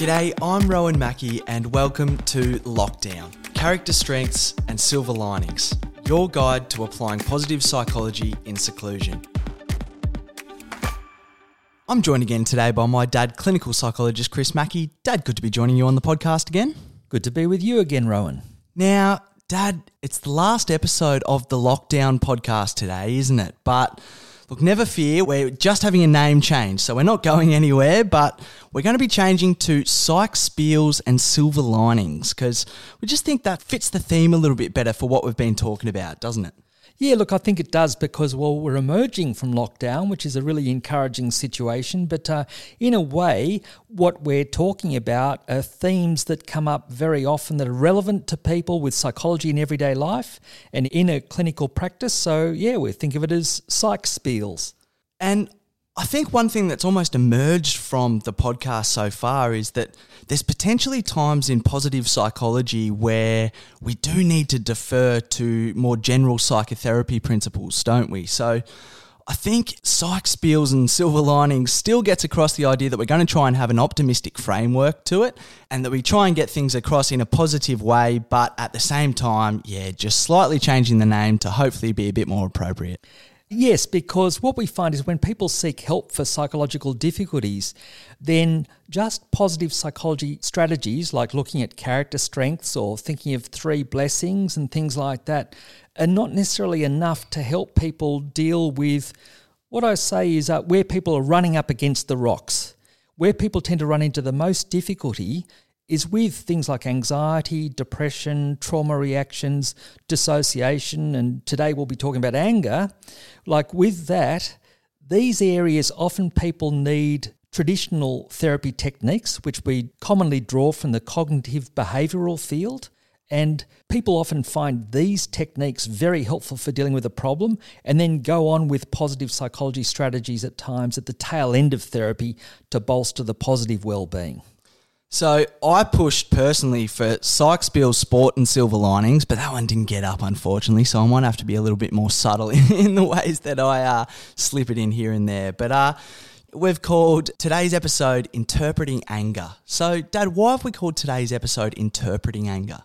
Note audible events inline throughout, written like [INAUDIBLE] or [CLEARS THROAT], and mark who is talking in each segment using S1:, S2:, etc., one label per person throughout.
S1: G'day, I'm Rowan Mackey, and welcome to Lockdown Character Strengths and Silver Linings, your guide to applying positive psychology in seclusion. I'm joined again today by my dad, clinical psychologist Chris Mackey. Dad, good to be joining you on the podcast again.
S2: Good to be with you again, Rowan.
S1: Now, Dad, it's the last episode of the Lockdown podcast today, isn't it? But look, never fear, we're just having a name change, so we're not going anywhere, but we're going to be changing to Psych Spiels and Silver Linings because we just think that fits the theme a little bit better for what we've been talking about, doesn't it?
S2: Yeah, look, I think it does because, well, we're emerging from lockdown, which is a really encouraging situation. But uh, in a way, what we're talking about are themes that come up very often that are relevant to people with psychology in everyday life and in a clinical practice. So, yeah, we think of it as psych spiels.
S1: And I think one thing that's almost emerged from the podcast so far is that there's potentially times in positive psychology where we do need to defer to more general psychotherapy principles, don't we? So I think Psych Spiels and Silver Linings still gets across the idea that we're going to try and have an optimistic framework to it and that we try and get things across in a positive way, but at the same time, yeah, just slightly changing the name to hopefully be a bit more appropriate.
S2: Yes, because what we find is when people seek help for psychological difficulties, then just positive psychology strategies like looking at character strengths or thinking of three blessings and things like that are not necessarily enough to help people deal with what I say is uh, where people are running up against the rocks. Where people tend to run into the most difficulty is with things like anxiety, depression, trauma reactions, dissociation, and today we'll be talking about anger. Like with that, these areas often people need traditional therapy techniques, which we commonly draw from the cognitive behavioral field. And people often find these techniques very helpful for dealing with a problem and then go on with positive psychology strategies at times at the tail end of therapy to bolster the positive well-being.
S1: So I pushed personally for Spiel, Sport and Silver Linings, but that one didn't get up, unfortunately. So I might have to be a little bit more [LAUGHS] subtle in, in the ways that I uh, slip it in here and there. But uh, we've called today's episode Interpreting Anger. So, Dad, why have we called today's episode Interpreting Anger?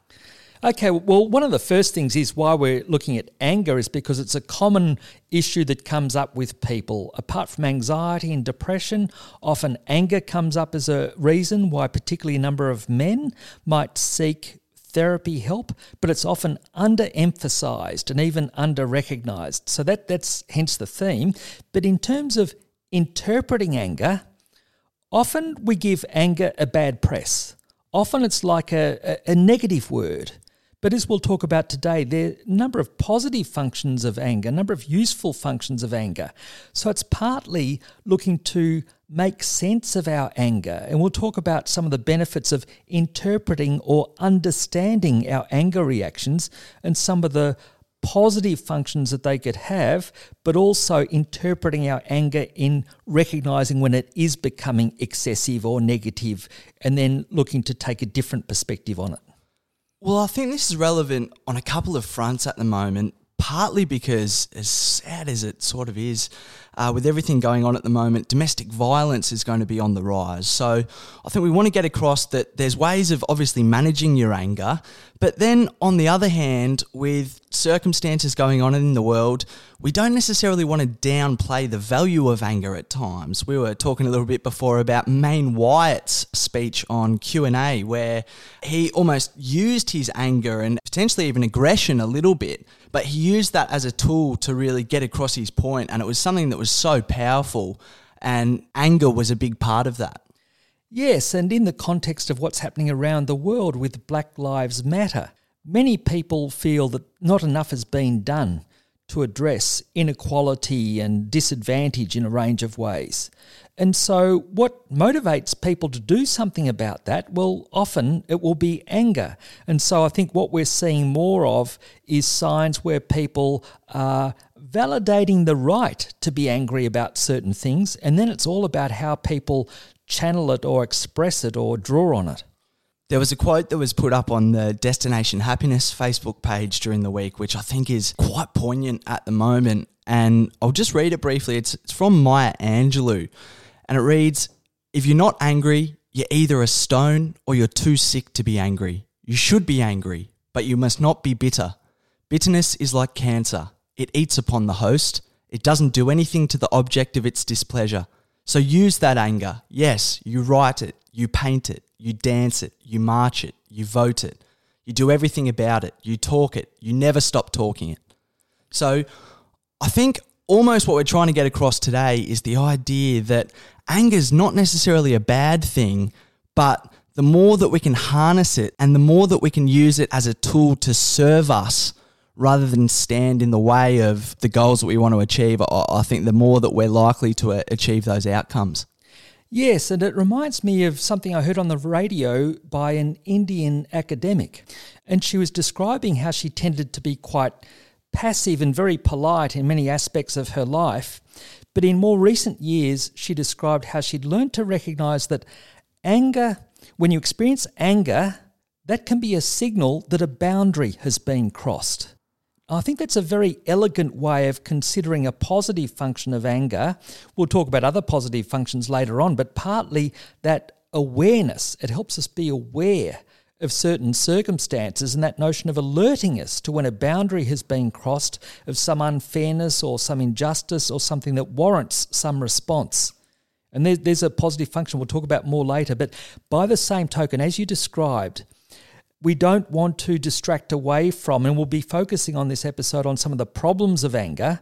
S2: Okay, well, one of the first things is why we're looking at anger is because it's a common issue that comes up with people. Apart from anxiety and depression, often anger comes up as a reason why, particularly a number of men might seek therapy help, but it's often underemphasized and even under recognized. So that, that's hence the theme. But in terms of interpreting anger, often we give anger a bad press. Often it's like a, a, a negative word. But as we'll talk about today, there are a number of positive functions of anger, a number of useful functions of anger. So it's partly looking to make sense of our anger. And we'll talk about some of the benefits of interpreting or understanding our anger reactions and some of the positive functions that they could have, but also interpreting our anger in recognizing when it is becoming excessive or negative and then looking to take a different perspective on it.
S1: Well, I think this is relevant on a couple of fronts at the moment, partly because, as sad as it sort of is, uh, with everything going on at the moment, domestic violence is going to be on the rise. So I think we want to get across that there's ways of obviously managing your anger, but then on the other hand, with circumstances going on in the world, we don't necessarily want to downplay the value of anger at times. We were talking a little bit before about Meyne Wyatt's speech on Q&A where he almost used his anger and potentially even aggression a little bit, but he used that as a tool to really get across his point and it was something that was so powerful and anger was a big part of that.
S2: Yes, and in the context of what's happening around the world with Black Lives Matter, many people feel that not enough has been done to address inequality and disadvantage in a range of ways. And so, what motivates people to do something about that? Well, often it will be anger. And so, I think what we're seeing more of is signs where people are validating the right to be angry about certain things. And then it's all about how people channel it or express it or draw on it.
S1: There was a quote that was put up on the Destination Happiness Facebook page during the week, which I think is quite poignant at the moment. And I'll just read it briefly. It's, it's from Maya Angelou. And it reads If you're not angry, You're either a stone or you're too sick to be angry. You should be angry, but you must not be bitter. Bitterness is like cancer. It eats upon the host. It doesn't do anything to the object of its displeasure. So use that anger. Yes, you write it, you paint it, you dance it, you march it, you vote it, you do everything about it, you talk it, you never stop talking it. So I think almost what we're trying to get across today is the idea that anger is not necessarily a bad thing, but the more that we can harness it and the more that we can use it as a tool to serve us rather than stand in the way of the goals that we want to achieve, I think the more that we're likely to uh, achieve those outcomes.
S2: Yes, and it reminds me of something I heard on the radio by an Indian academic. And she was describing how she tended to be quite passive and very polite in many aspects of her life. But in more recent years, she described how she'd learned to recognize that anger, when you experience anger, that can be a signal that a boundary has been crossed. I think that's a very elegant way of considering a positive function of anger. We'll talk about other positive functions later on, but partly that awareness, it helps us be aware of certain circumstances and that notion of alerting us to when a boundary has been crossed of some unfairness or some injustice or something that warrants some response. And there's a positive function we'll talk about more later. But by the same token, as you described, we don't want to distract away from, and we'll be focusing on this episode on some of the problems of anger,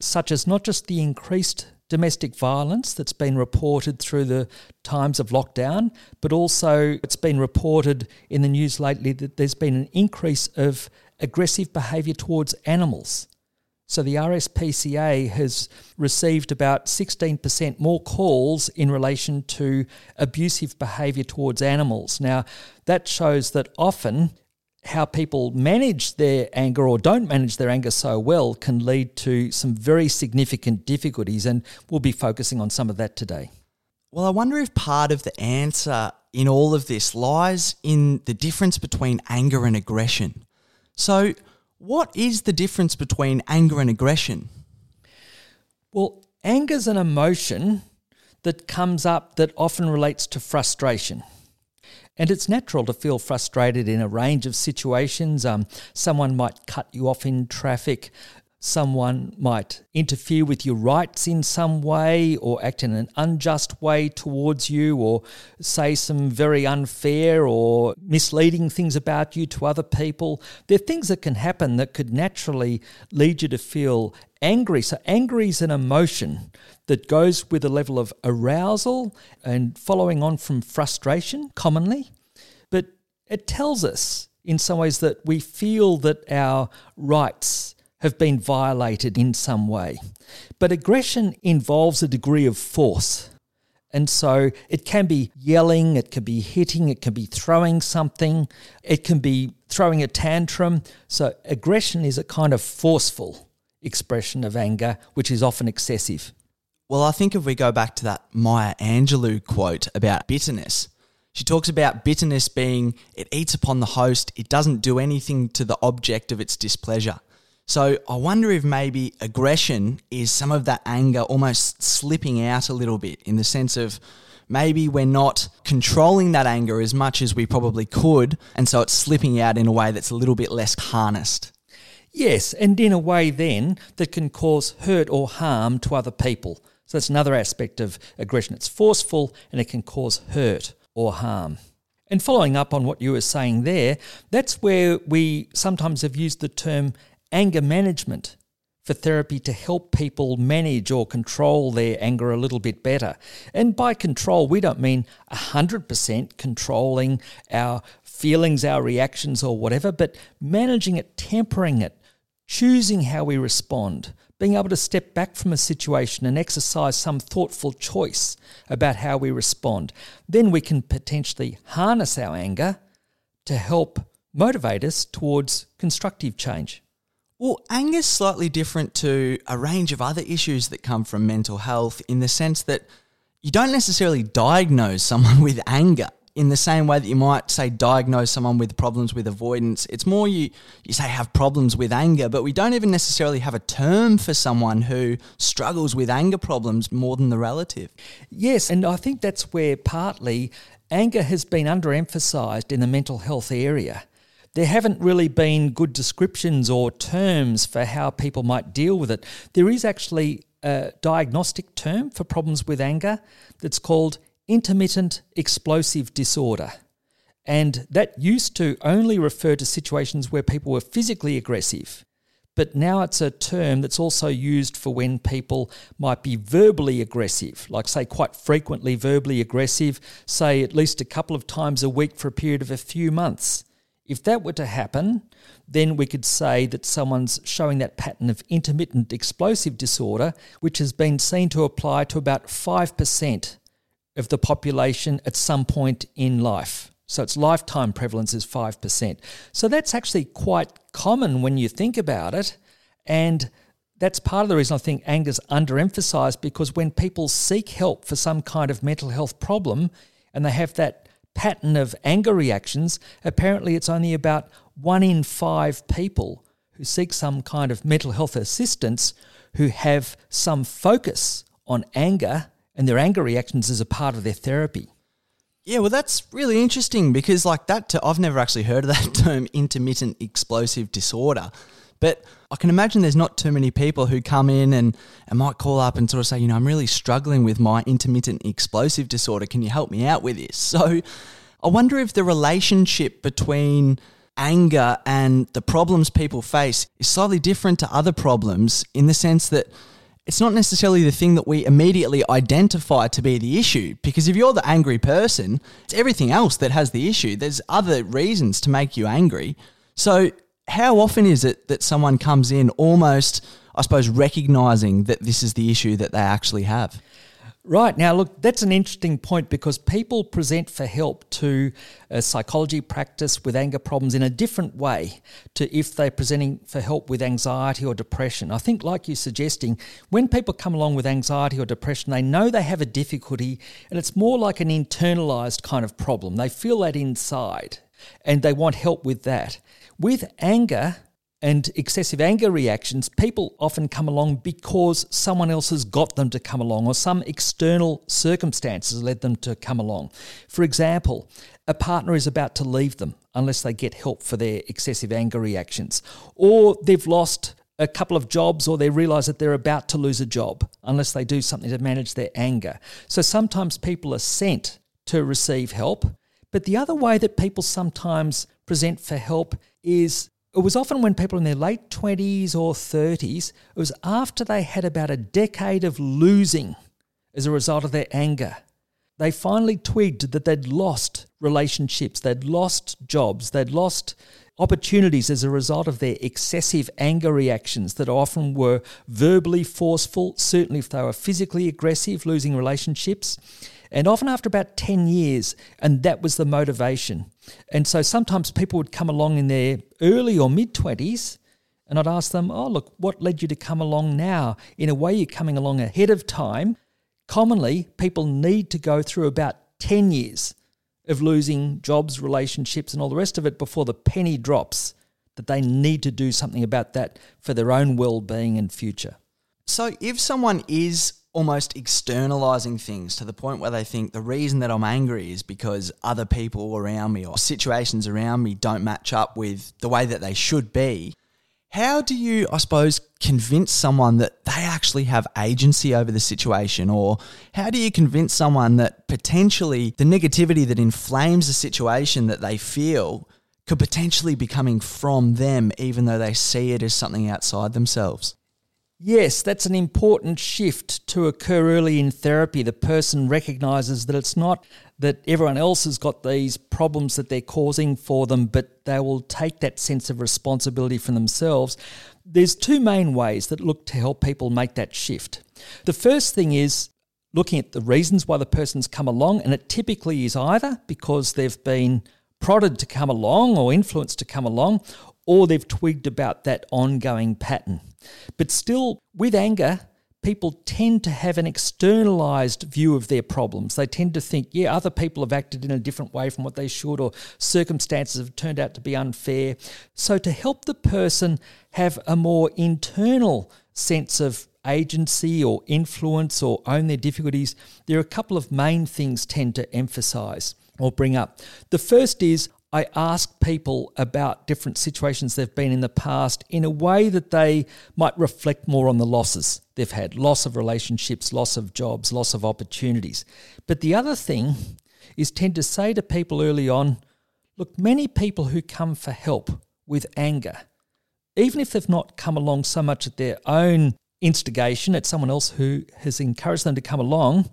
S2: such as not just the increased domestic violence that's been reported through the times of lockdown, but also it's been reported in the news lately that there's been an increase of aggressive behaviour towards animals. So the RSPCA has received about 16% more calls in relation to abusive behaviour towards animals. Now, that shows that often how people manage their anger or don't manage their anger so well can lead to some very significant difficulties, and we'll be focusing on some of that today.
S1: Well, I wonder if part of the answer in all of this lies in the difference between anger and aggression. So, what is the difference between anger and aggression?
S2: Well, anger is an emotion that comes up that often relates to frustration. And it's natural to feel frustrated in a range of situations. Um, someone might cut you off in traffic someone might interfere with your rights in some way or act in an unjust way towards you or say some very unfair or misleading things about you to other people. There are things that can happen that could naturally lead you to feel angry. So, angry is an emotion that goes with a level of arousal and following on from frustration commonly. But it tells us in some ways that we feel that our rights have been violated in some way. But aggression involves a degree of force. And so it can be yelling, it can be hitting, it can be throwing something, it can be throwing a tantrum. So aggression is a kind of forceful expression of anger, which is often excessive.
S1: Well, I think if we go back to that Maya Angelou quote about bitterness, she talks about bitterness being it eats upon the host, it doesn't do anything to the object of its displeasure. So I wonder if maybe aggression is some of that anger almost slipping out a little bit in the sense of maybe we're not controlling that anger as much as we probably could. And so it's slipping out in a way that's a little bit less harnessed.
S2: Yes, and in a way then that can cause hurt or harm to other people. So that's another aspect of aggression. It's forceful and it can cause hurt or harm. And following up on what you were saying there, that's where we sometimes have used the term anger management for therapy to help people manage or control their anger a little bit better. And by control, we don't mean 100% controlling our feelings, our reactions, or whatever, but managing it, tempering it, choosing how we respond, being able to step back from a situation and exercise some thoughtful choice about how we respond. Then we can potentially harness our anger to help motivate us towards constructive change.
S1: Well, anger is slightly different to a range of other issues that come from mental health in the sense that you don't necessarily diagnose someone [LAUGHS] with anger. in the same way that you might say diagnose someone with problems with avoidance, it's more you you say have problems with anger, but we don't even necessarily have a term for someone who struggles with anger problems more than the relative.
S2: Yes, and I think that's where partly anger has been underemphasized in the mental health area. There haven't really been good descriptions or terms for how people might deal with it. There is actually a diagnostic term for problems with anger that's called intermittent explosive disorder. And that used to only refer to situations where people were physically aggressive. But now it's a term that's also used for when people might be verbally aggressive, like, say, quite frequently verbally aggressive, say at least a couple of times a week for a period of a few months. If that were to happen, then we could say that someone's showing that pattern of intermittent explosive disorder, which has been seen to apply to about 5% of the population at some point in life. So its lifetime prevalence is 5%. So that's actually quite common when you think about it. And that's part of the reason I think anger's underemphasized because when people seek help for some kind of mental health problem and they have that pattern of anger reactions, apparently it's only about one in five people who seek some kind of mental health assistance who have some focus on anger and their anger reactions as a part of their therapy.
S1: Yeah, well, that's really interesting because, like that, i I've never actually heard of that [LAUGHS] term, intermittent explosive disorder. But I can imagine there's not too many people who come in and, and might call up and sort of say, you know, I'm really struggling with my intermittent explosive disorder. Can you help me out with this? [LAUGHS] So I wonder if the relationship between anger and the problems people face is slightly different to other problems in the sense that it's not necessarily the thing that we immediately identify to be the issue. Because if you're the angry person, it's everything else that has the issue. There's other reasons to make you angry. So, how often is it that someone comes in almost, I suppose, recognizing that this is the issue that they actually have?
S2: Right. Now, look, that's an interesting point because people present for help to a psychology practice with anger problems in a different way to if they're presenting for help with anxiety or depression. I think, like you're suggesting, when people come along with anxiety or depression, they know they have a difficulty and it's more like an internalized kind of problem. They feel that inside and they want help with that. With anger, and excessive anger reactions, people often come along because someone else has got them to come along or some external circumstances led them to come along. For example, a partner is about to leave them unless they get help for their excessive anger reactions, or they've lost a couple of jobs or they realize that they're about to lose a job unless they do something to manage their anger. So sometimes people are sent to receive help. But the other way that people sometimes present for help is it was often when people in their late 20s or 30s, it was after they had about a decade of losing as a result of their anger. They finally twigged that they'd lost relationships, they'd lost jobs, they'd lost opportunities as a result of their excessive anger reactions that often were verbally forceful, certainly if they were physically aggressive, losing relationships and often after about 10 years, and that was the motivation. And so sometimes people would come along in their early or mid 20s, and I'd ask them, Oh, look, what led you to come along now? In a way, you're coming along ahead of time. Commonly, people need to go through about 10 years of losing jobs, relationships, and all the rest of it before the penny drops that they need to do something about that for their own well being and future.
S1: So, if someone is almost externalizing things to the point where they think the reason that I'm angry is because other people around me or situations around me don't match up with the way that they should be. How do you, I suppose, convince someone that they actually have agency over the situation? Or how do you convince someone that potentially the negativity that inflames the situation that they feel could potentially be coming from them, even though they see it as something outside themselves?
S2: Yes, that's an important shift to occur early in therapy. The person recognizes that it's not that everyone else has got these problems that they're causing for them, but they will take that sense of responsibility from themselves. There's two main ways that look to help people make that shift. The first thing is looking at the reasons why the person's come along, and it typically is either because they've been prodded to come along or influenced to come along, or they've twigged about that ongoing pattern. But still, with anger, people tend to have an externalized view of their problems. They tend to think, yeah, other people have acted in a different way from what they should, or circumstances have turned out to be unfair. So, to help the person have a more internal sense of agency or influence or own their difficulties, there are a couple of main things tend to emphasize or bring up. The first is I ask people about different situations they've been in the past in a way that they might reflect more on the losses they've had loss of relationships, loss of jobs, loss of opportunities. But the other thing is tend to say to people early on look, many people who come for help with anger, even if they've not come along so much at their own instigation, it's someone else who has encouraged them to come along,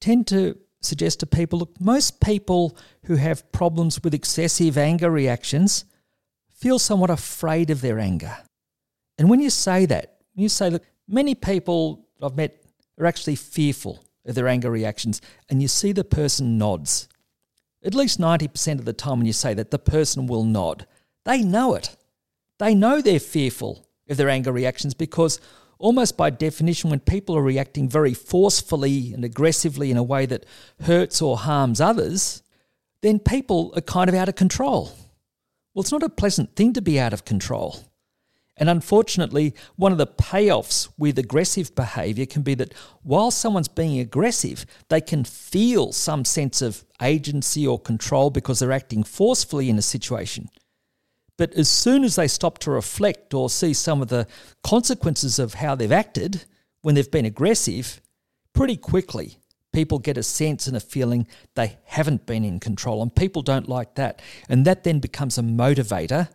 S2: tend to suggest to people look, most people who have problems with excessive anger reactions feel somewhat afraid of their anger. And when you say that, you say, look, many people I've met are actually fearful of their anger reactions, and you see the person nods. At least 90% of the time when you say that, the person will nod. They know it. They know they're fearful of their anger reactions because almost by definition, when people are reacting very forcefully and aggressively in a way that hurts or harms others, then people are kind of out of control. Well, it's not a pleasant thing to be out of control. And unfortunately, one of the payoffs with aggressive behavior can be that while someone's being aggressive, they can feel some sense of agency or control because they're acting forcefully in a situation. But as soon as they stop to reflect or see some of the consequences of how they've acted when they've been aggressive, pretty quickly people get a sense and a feeling they haven't been in control. And people don't like that. And that then becomes a motivator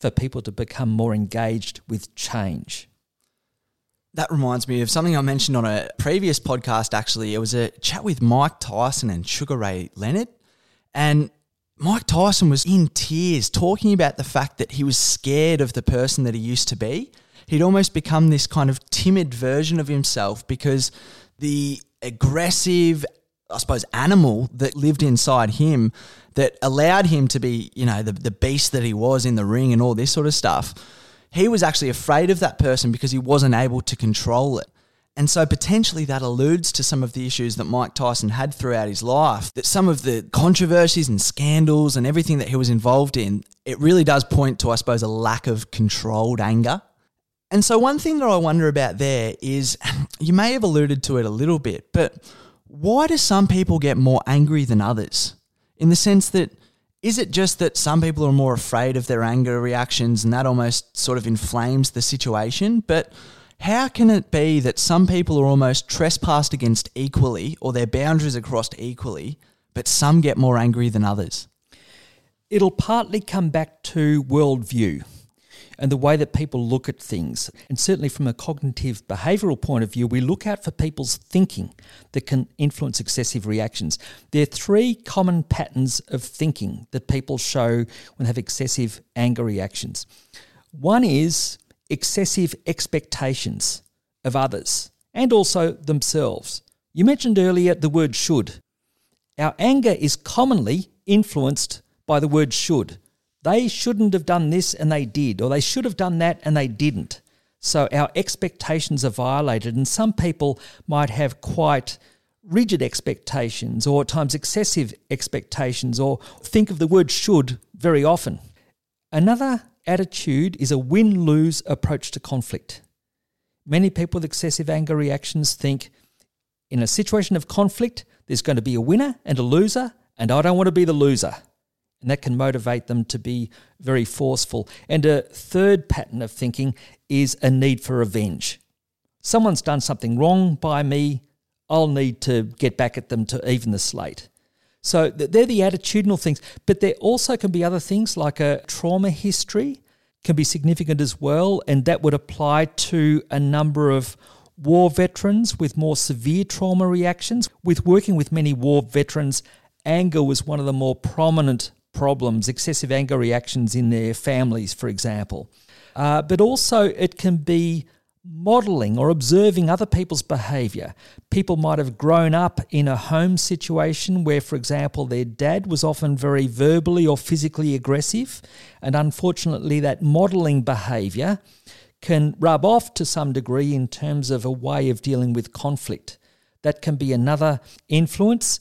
S2: for people to become more engaged with change.
S1: That reminds me of something I mentioned on a previous podcast, actually. It was a chat with Mike Tyson and Sugar Ray Leonard. And Mike Tyson was in tears talking about the fact that he was scared of the person that he used to be. He'd almost become this kind of timid version of himself because the aggressive, I suppose, animal that lived inside him that allowed him to be, you know, the, the beast that he was in the ring and all this sort of stuff. He was actually afraid of that person because he wasn't able to control it. And so potentially that alludes to some of the issues that Mike Tyson had throughout his life, that some of the controversies and scandals and everything that he was involved in, it really does point to, I suppose, a lack of controlled anger. And so one thing that I wonder about there is [CLEARS THROAT] you may have alluded to it a little bit, but why do some people get more angry than others? In the sense that is it just that some people are more afraid of their anger reactions and that almost sort of inflames the situation? But how can it be that some people are almost trespassed against equally or their boundaries are crossed equally, but some get more angry than others?
S2: It'll partly come back to worldview and the way that people look at things. And certainly from a cognitive behavioral point of view, we look out for people's thinking that can influence excessive reactions. There are three common patterns of thinking that people show when they have excessive anger reactions. One is excessive expectations of others and also themselves. You mentioned earlier the word should. Our anger is commonly influenced by the word should. They shouldn't have done this and they did, or they should have done that and they didn't. So our expectations are violated, and some people might have quite rigid expectations or at times excessive expectations or think of the word should very often. Another attitude is a win lose approach to conflict. Many people with excessive anger reactions think in a situation of conflict, there's going to be a winner and a loser, and I don't want to be the loser. And that can motivate them to be very forceful. And a third pattern of thinking is a need for revenge. Someone's done something wrong by me, I'll need to get back at them to even the slate. So they're the attitudinal things, but there also can be other things like a trauma history can be significant as well, and that would apply to a number of war veterans with more severe trauma reactions. With working with many war veterans, anger was one of the more prominent problems, excessive anger reactions in their families, for example. Uh, but also, it can be modeling or observing other people's behavior. People might have grown up in a home situation where, for example, their dad was often very verbally or physically aggressive, and unfortunately, that modeling behavior can rub off to some degree in terms of a way of dealing with conflict. That can be another influence.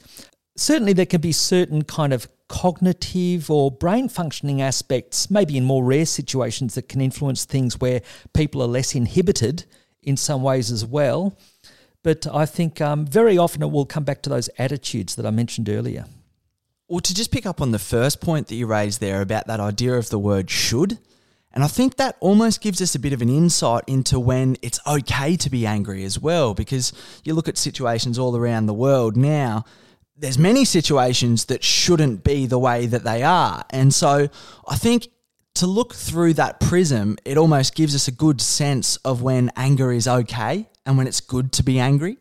S2: Certainly, there can be certain kind of cognitive or brain functioning aspects, maybe in more rare situations, that can influence things where people are less inhibited in some ways as well. But I think um, very often it will come back to those attitudes that I mentioned earlier.
S1: Well, to just pick up on the first point that you raised there about that idea of the word should, and I think that almost gives us a bit of an insight into when it's okay to be angry as well, because you look at situations all around the world now, there's many situations that shouldn't be the way that they are. And so I think to look through that prism, it almost gives us a good sense of when anger is okay and when it's good to be angry.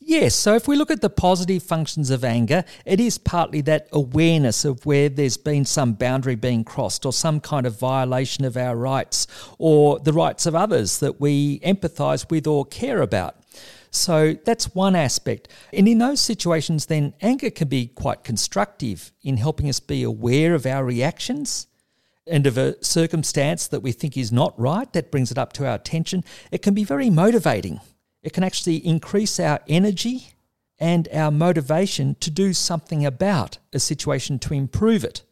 S2: Yes, so if we look at the positive functions of anger, it is partly that awareness of where there's been some boundary being crossed or some kind of violation of our rights or the rights of others that we empathise with or care about. So that's one aspect. And in those situations, then anger can be quite constructive in helping us be aware of our reactions and of a circumstance that we think is not right, that brings it up to our attention. It can be very motivating it can actually increase our energy and our motivation to do something about a situation to improve it.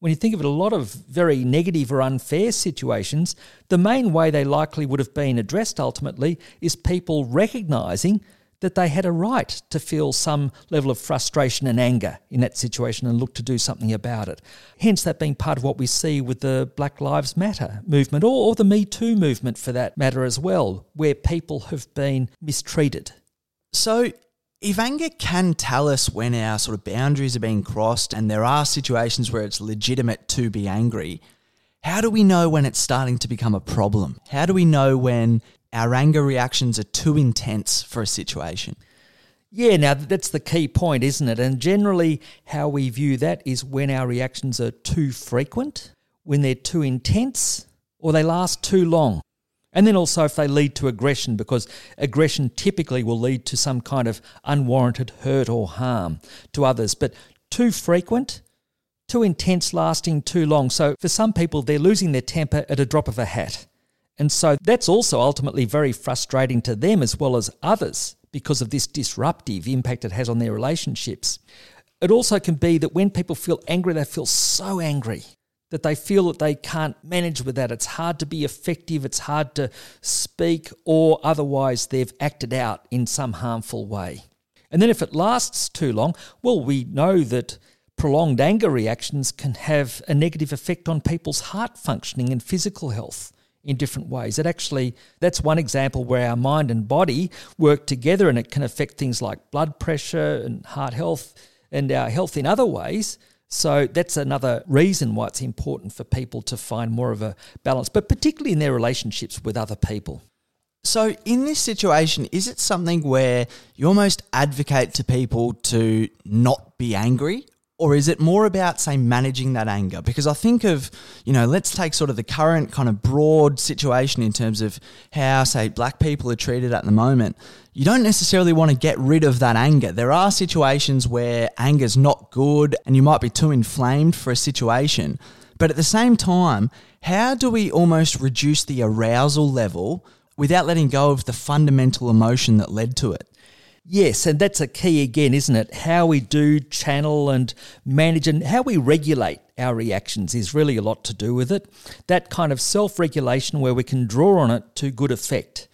S2: When you think of it, a lot of very negative or unfair situations, the main way they likely would have been addressed ultimately is people recognizing that they had a right to feel some level of frustration and anger in that situation and look to do something about it. Hence, that being part of what we see with the Black Lives Matter movement or, or the Me Too movement for that matter as well, where people have been mistreated.
S1: So, if anger can tell us when our sort of boundaries are being crossed and there are situations where it's legitimate to be angry, how do we know when it's starting to become a problem? How do we know when our anger reactions are too intense for a situation.
S2: Yeah, now that's the key point, isn't it? And generally, how we view that is when our reactions are too frequent, when they're too intense, or they last too long. And then also if they lead to aggression, because aggression typically will lead to some kind of unwarranted hurt or harm to others. But too frequent, too intense, lasting too long. So for some people, they're losing their temper at a drop of a hat. And so that's also ultimately very frustrating to them as well as others because of this disruptive impact it has on their relationships. It also can be that when people feel angry, they feel so angry that they feel that they can't manage with that. It's hard to be effective, it's hard to speak, or otherwise they've acted out in some harmful way. And then if it lasts too long, well, we know that prolonged anger reactions can have a negative effect on people's heart functioning and physical health in different ways. It actually, that's one example where our mind and body work together and it can affect things like blood pressure and heart health and our health in other ways. So that's another reason why it's important for people to find more of a balance, but particularly in their relationships with other people.
S1: So, in this situation, is it something where you almost advocate to people to not be angry? Or is it more about, say, managing that anger? Because I think of, you know, let's take sort of the current kind of broad situation in terms of how, say, black people are treated at the moment. You don't necessarily want to get rid of that anger. There are situations where anger's not good and you might be too inflamed for a situation. But at the same time, how do we almost reduce the arousal level without letting go of the fundamental emotion that led to it?
S2: Yes, and that's a key again, isn't it? How we do channel and manage and how we regulate our reactions is really a lot to do with it. That kind of self regulation where we can draw on it to good effect.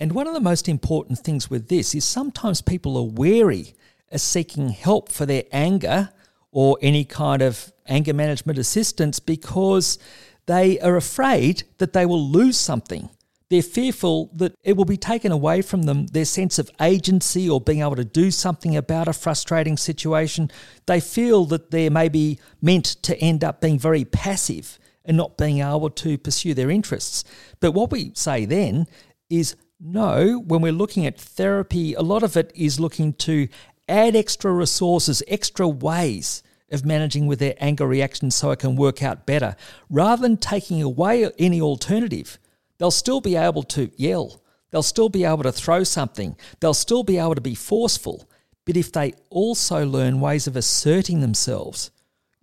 S2: And one of the most important things with this is sometimes people are wary of seeking help for their anger or any kind of anger management assistance because they are afraid that they will lose something they're fearful that it will be taken away from them their sense of agency or being able to do something about a frustrating situation. They feel that they're maybe meant to end up being very passive and not being able to pursue their interests. But what we say then is no, when we're looking at therapy, a lot of it is looking to add extra resources, extra ways of managing with their anger reactions so it can work out better, rather than taking away any alternative They'll still be able to yell. They'll still be able to throw something. They'll still be able to be forceful. But if they also learn ways of asserting themselves,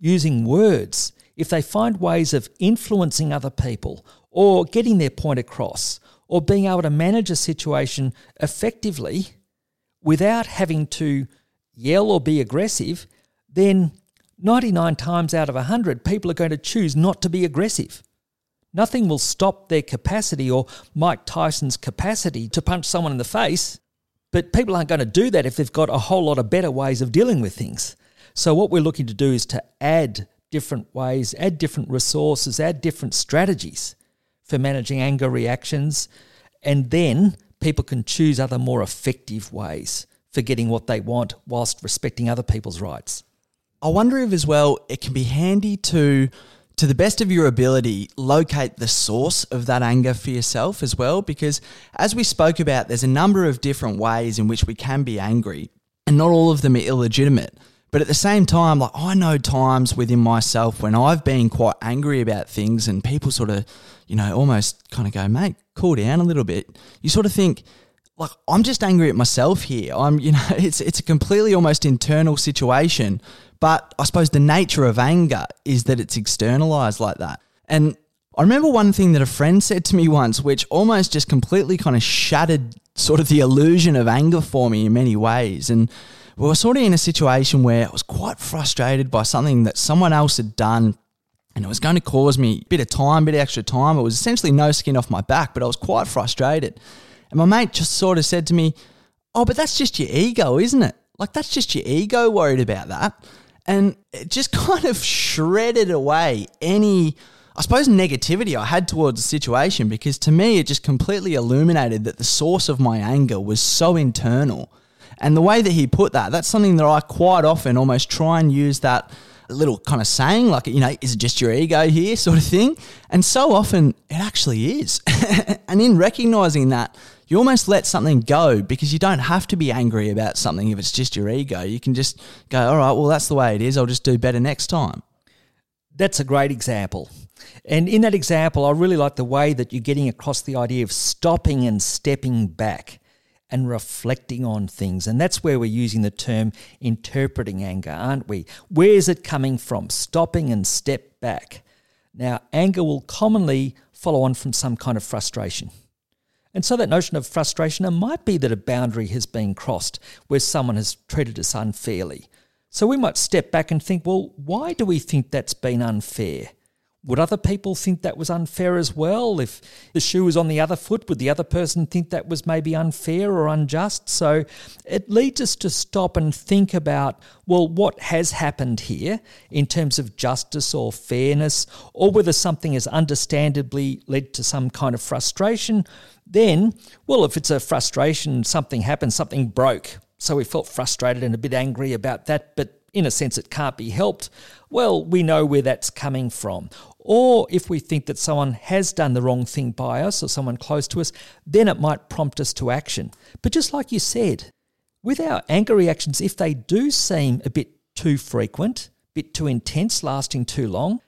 S2: using words, if they find ways of influencing other people or getting their point across, or being able to manage a situation effectively without having to yell or be aggressive, then 99 times out of 100, people are going to choose not to be aggressive. Nothing will stop their capacity or Mike Tyson's capacity to punch someone in the face, but people aren't going to do that if they've got a whole lot of better ways of dealing with things. So, what we're looking to do is to add different ways, add different resources, add different strategies for managing anger reactions, and then people can choose other more effective ways for getting what they want whilst respecting other people's rights.
S1: I wonder if as well it can be handy to to the best of your ability, locate the source of that anger for yourself as well. Because as we spoke about, there's a number of different ways in which we can be angry, and not all of them are illegitimate. But at the same time, like I know times within myself when I've been quite angry about things and people sort of, you know, almost kind of go, mate, cool down a little bit. You sort of think, like, I'm just angry at myself here. I'm, you know, [LAUGHS] it's it's a completely almost internal situation. But I suppose the nature of anger is that it's externalized like that. And I remember one thing that a friend said to me once, which almost just completely kind of shattered sort of the illusion of anger for me in many ways. And we were sort of in a situation where I was quite frustrated by something that someone else had done. And it was going to cause me a bit of time, a bit of extra time. It was essentially no skin off my back, but I was quite frustrated. And my mate just sort of said to me, Oh, but that's just your ego, isn't it? Like, that's just your ego worried about that. And it just [LAUGHS] kind of shredded away any, I suppose, negativity I had towards the situation because to me, it just completely illuminated that the source of my anger was so internal. And the way that he put that, that's something that I quite often almost try and use that little kind of saying, like, you know, is it just your ego here, [LAUGHS] sort of thing? And so often it actually is. [LAUGHS] and in recognizing that, you almost let something go because you don't have to be angry about something if it's just your ego. You can just go, all right, well, that's the way it is. I'll just do better next time.
S2: That's a great example. And in that example, I really like the way that you're getting across the idea of stopping and stepping back and reflecting on things. And that's where we're using the term interpreting anger, aren't we? Where is it coming from? Stopping and step back. Now, anger will commonly follow on from some kind of frustration. And so that notion of frustration, it might be that a boundary has been crossed where someone has treated us unfairly. So we might step back and think, well, why do we think that's been unfair? Would other people think that was unfair as well? If the shoe was on the other foot, would the other person think that was maybe unfair or unjust? So it leads us to stop and think about, well, what has happened here in terms of justice or fairness, or whether something has understandably led to some kind of frustration. Then, well, if it's a frustration, something happened, something broke. So we felt frustrated and a bit angry about that, but in a sense it can't be helped. Well, we know where that's coming from. Or if we think that someone has done the wrong thing by us or someone close to us, then it might prompt us to action. But just like you said, with our anger reactions, if they do seem a bit too frequent, a bit too intense, lasting too long,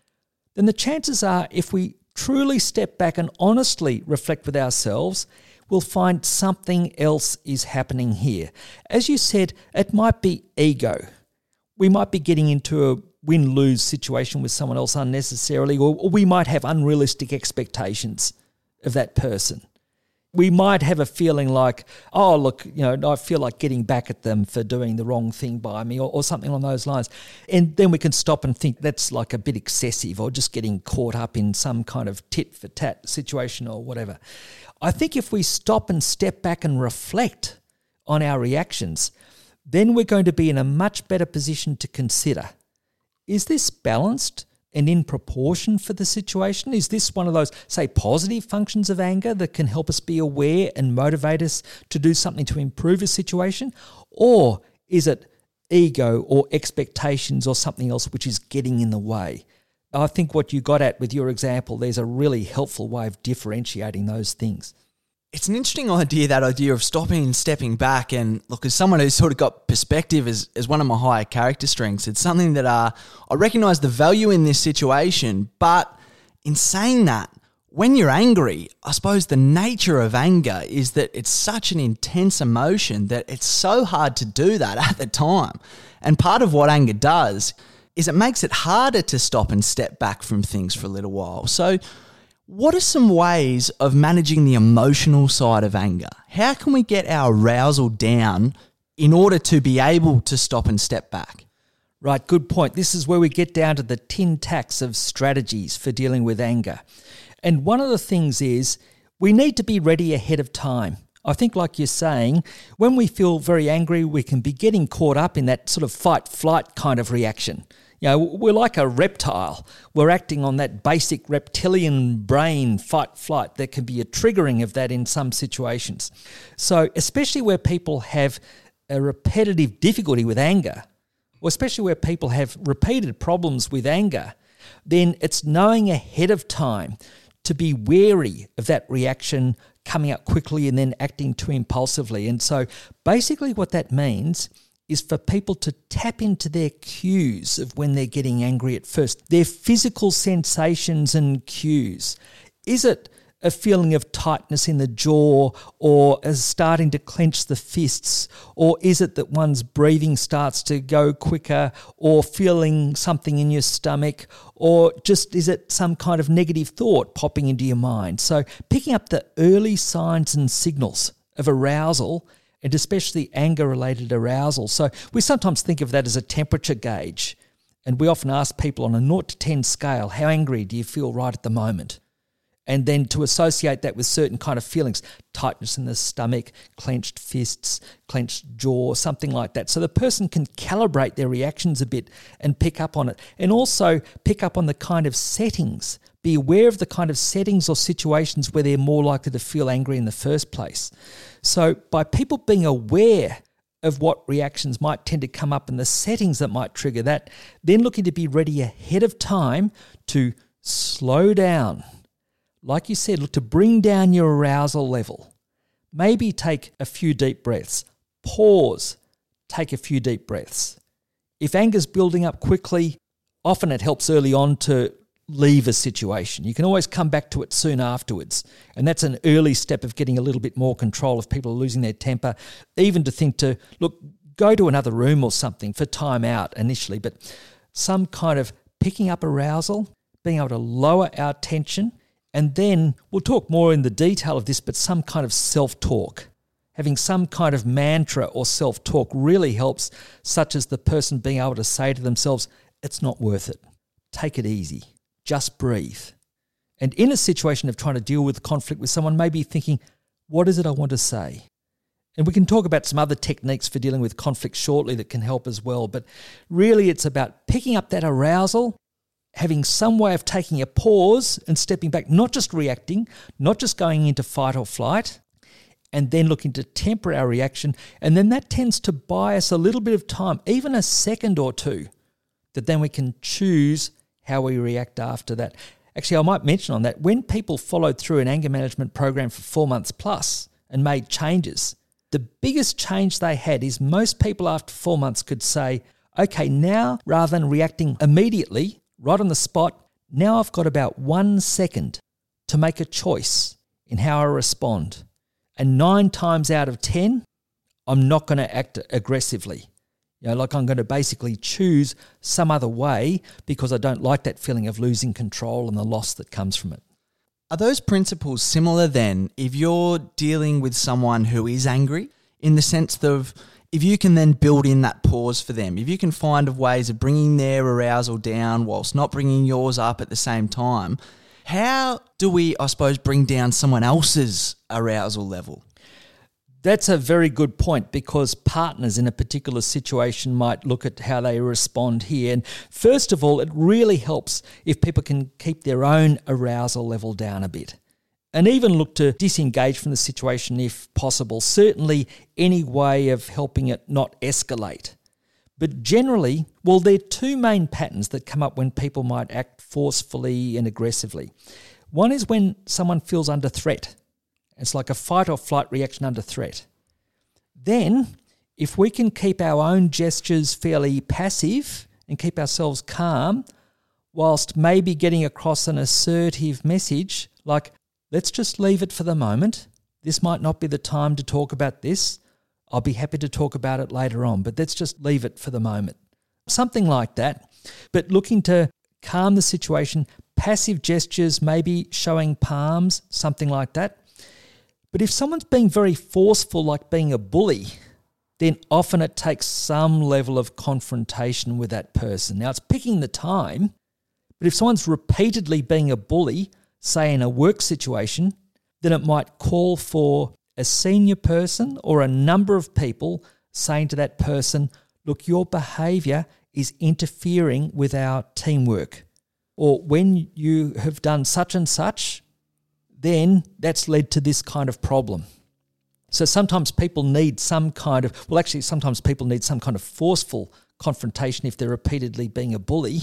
S2: then the chances are if we truly step back and honestly reflect with ourselves, we'll find something else is happening here. As you said, it might be ego. We might be getting into a win lose situation with someone else unnecessarily, or, or we might have unrealistic expectations of that person. We might have a feeling like, oh, look, you know, I feel like getting back at them for doing the wrong thing by me, or, or something along those lines. And then we can stop and think that's like a bit excessive, or just getting caught up in some kind of tit for tat situation or whatever. I think if we stop and step back and reflect on our reactions, then we're going to be in a much better position to consider is this balanced and in proportion for the situation? Is this one of those, say, positive functions of anger that can help us be aware and motivate us to do something to improve a situation? Or is it ego or expectations or something else which is getting in the way? I think what you got at with your example, there's a really helpful way of differentiating those things
S1: it's an interesting idea that idea of stopping and stepping back. And look as someone who's sort of got perspective as, as one of my higher character strengths it's something that uh, i recognize the value in this situation. But in saying that when you're angry i suppose the nature of anger is that it's such an intense emotion that it's so hard to do that [LAUGHS] at the time. And part of what anger does is it makes it harder to stop and step back from things for a little while. So What are some ways of managing the emotional side of anger? How can we get our arousal down in order to be able to stop and step back?
S2: Right, good point. This is where we get down to the tin tacks of strategies for dealing with anger. And one of the things is we need to be ready ahead of time. I think, like you're saying, when we feel very angry, we can be getting caught up in that sort of fight flight kind of reaction. You know, we're like a reptile. We're acting on that basic reptilian brain fight flight. There can be a triggering of that in some situations. So, especially where people have a repetitive difficulty with anger, or especially where people have repeated problems with anger, then it's knowing ahead of time to be wary of that reaction coming up quickly and then acting too impulsively. And so basically, what that means is for people to tap into their cues of when they're getting angry at first, their physical sensations and cues. Is it a feeling of tightness in the jaw or as starting to clench the fists? Or is it that one's breathing starts to go quicker or feeling something in your stomach? Or just is it some kind of negative thought popping into your mind? So, picking up the early signs and signals of arousal and especially anger related arousal. So, we sometimes think of that as a temperature gauge. And we often ask people on a 0 to 10 scale, how angry do you feel right at the moment? and then to associate that with certain kind of feelings tightness in the stomach clenched fists clenched jaw something like that so the person can calibrate their reactions a bit and pick up on it and also pick up on the kind of settings be aware of the kind of settings or situations where they're more likely to feel angry in the first place so by people being aware of what reactions might tend to come up and the settings that might trigger that then looking to be ready ahead of time to slow down like you said, look to bring down your arousal level. Maybe take a few deep breaths. Pause, take a few deep breaths. If anger's building up quickly, often it helps early on to leave a situation. You can always come back to it soon afterwards. And that's an early step of getting a little bit more control if people losing their temper, even to think to, look, go to another room or something for time out initially, but some kind of picking up arousal, being able to lower our tension and then we'll talk more in the detail of this, but some kind of self talk. Having some kind of mantra or self talk really helps, such as the person being able to say to themselves, It's not worth it. Take it easy. Just breathe. And in a situation of trying to deal with conflict with someone, maybe thinking, What is it I want to say? And we can talk about some other techniques for dealing with conflict shortly that can help as well. But really, it's about picking up that arousal having some way of taking a pause and stepping back, not just reacting, not just going into fight or flight, and then looking to temper our reaction. And then that tends to buy us a little bit of time, even a second or two, that then we can choose how we react after that. Actually, I might mention on that when people followed through an anger management program for four months plus and made changes, the biggest change they had is most people after four months could say, okay, now rather than reacting immediately, right on the spot. Now I've got about one second to make a choice in how I respond. And nine times out of 10, I'm not going to act aggressively. You know, like I'm going to basically choose some other way because I don't like that feeling of losing control and the loss that comes from it.
S1: Are those principles similar then if you're dealing with someone who is angry in the sense of if you can then build in that pause for them, if you can find ways of bringing their arousal down whilst not bringing yours up at the same time, how do we, I suppose, bring down someone else's arousal level?
S2: That's a very good point because partners in a particular situation might look at how they respond here. And first of all, it really helps if people can keep their own arousal level down a bit and even look to disengage from the situation if possible. Certainly, any way of helping it not escalate. But generally, well, there are two main patterns that come up when people might act forcefully and aggressively. One is when someone feels under threat. It's like a fight or flight reaction under threat. Then, if we can keep our own gestures fairly passive and keep ourselves calm, whilst maybe getting across an assertive message like, Let's just leave it for the moment. This might not be the time to talk about this. I'll be happy to talk about it later on, but let's just leave it for the moment. Something like that. But looking to calm the situation, passive gestures, maybe showing palms, something like that. But if someone's being very forceful, like being a bully, then often it takes some level of confrontation with that person. Now, it's picking the time, but if someone's repeatedly being a bully, say in a work situation, then it might call for a senior person or a number of people saying to that person, Look, your behavior is interfering with our teamwork. Or when you have done such and such, then that's led to this kind of problem. So sometimes people need some kind of, well, actually, sometimes people need some kind of forceful confrontation if they're repeatedly being a bully.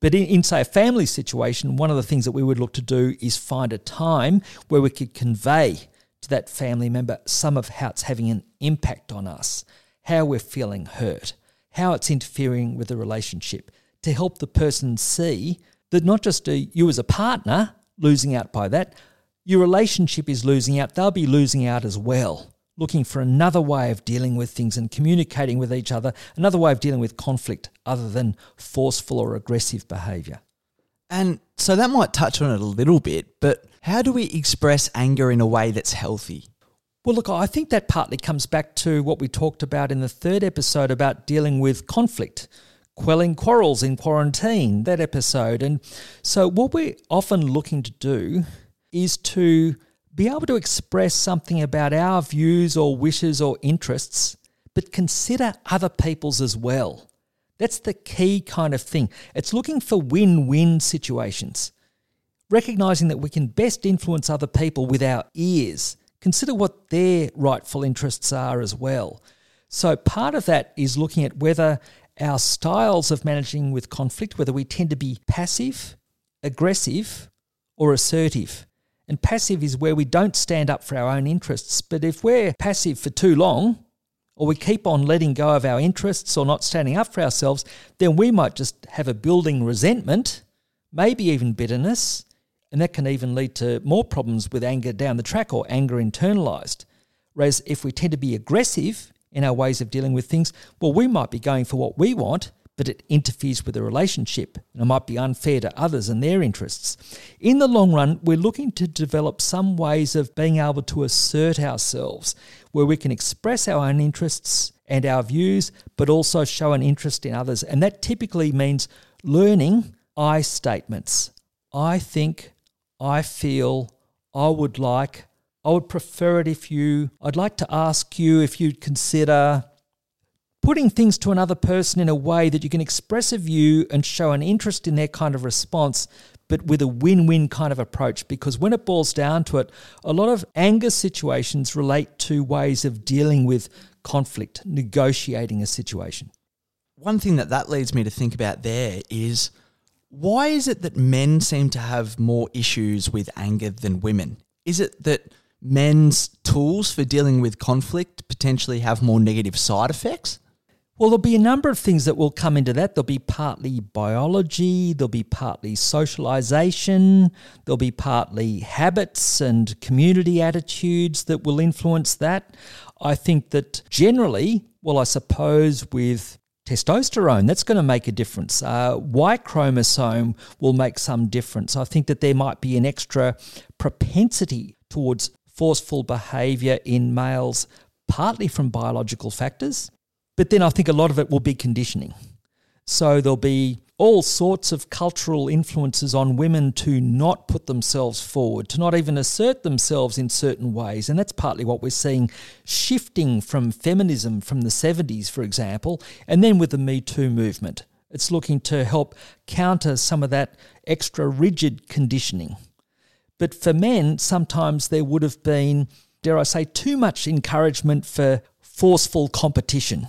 S2: But in, in, say, a family situation, one of the things that we would look to do is find a time where we could convey to that family member some of how it's having an impact on us, how we're feeling hurt, how it's interfering with the relationship, to help the person see that not just you as a partner losing out by that, your relationship is losing out, they'll be losing out as well, looking for another way of dealing with things and communicating with each other, another way of dealing with conflict other than forceful or aggressive behavior.
S1: And so that might touch on it a little bit, but how do we express anger in a way that's healthy?
S2: Well, look, I think that partly comes back to what we talked about in the third episode about dealing with conflict, quelling quarrels in quarantine, that episode. And so, what we're often looking to do is to be able to express something about our views or wishes or interests, but consider other people's as well. That's the key kind of thing. It's looking for win win situations, recognizing that we can best influence other people with our ears. Consider what their rightful interests are as well. So, part of that is looking at whether our styles of managing with conflict, whether we tend to be passive, aggressive, or assertive. And passive is where we don't stand up for our own interests. But if we're passive for too long, or we keep on letting go of our interests or not standing up for ourselves, then we might just have a building resentment, maybe even bitterness, and that can even lead to more problems with anger down the track or anger internalized. Whereas if we tend to be aggressive in our ways of dealing with things, well, we might be going for what we want but it interferes with the relationship and it might be unfair to others and their interests. In the long run, we're looking to develop some ways of being able to assert ourselves where we can express our own interests and our views, but also show an interest in others. And that typically means learning I statements. I think, I feel, I would like, I would prefer it if you, I'd like to ask you if you'd consider, putting things to another person in a way that you can express a view and show an interest in their kind of response, but with a win win kind of approach. Because when it boils down to it, a lot of anger situations relate to ways of dealing with conflict, negotiating a situation.
S1: One thing that that leads me to think about there is why is it that men seem to have more issues with anger than women? Is it that men's tools for dealing with conflict potentially have more negative side effects?
S2: Well, there'll be a number of things that will come into that. There'll be partly biology, there'll be partly socialization, there'll be partly habits and community attitudes that will influence that. I think that generally, well, I suppose with testosterone, that's going to make a difference. Uh, y chromosome will make some difference. I think that there might be an extra propensity towards forceful behavior in males, partly from biological factors. But then I think a lot of it will be conditioning. So there'll be all sorts of cultural influences on women to not put themselves forward, to not even assert themselves in certain ways. And that's partly what we're seeing shifting from feminism from the 70s, for example, and then with the Me Too movement. It's looking to help counter some of that extra rigid conditioning. But for men, sometimes there would have been, dare I say, too much encouragement for forceful competition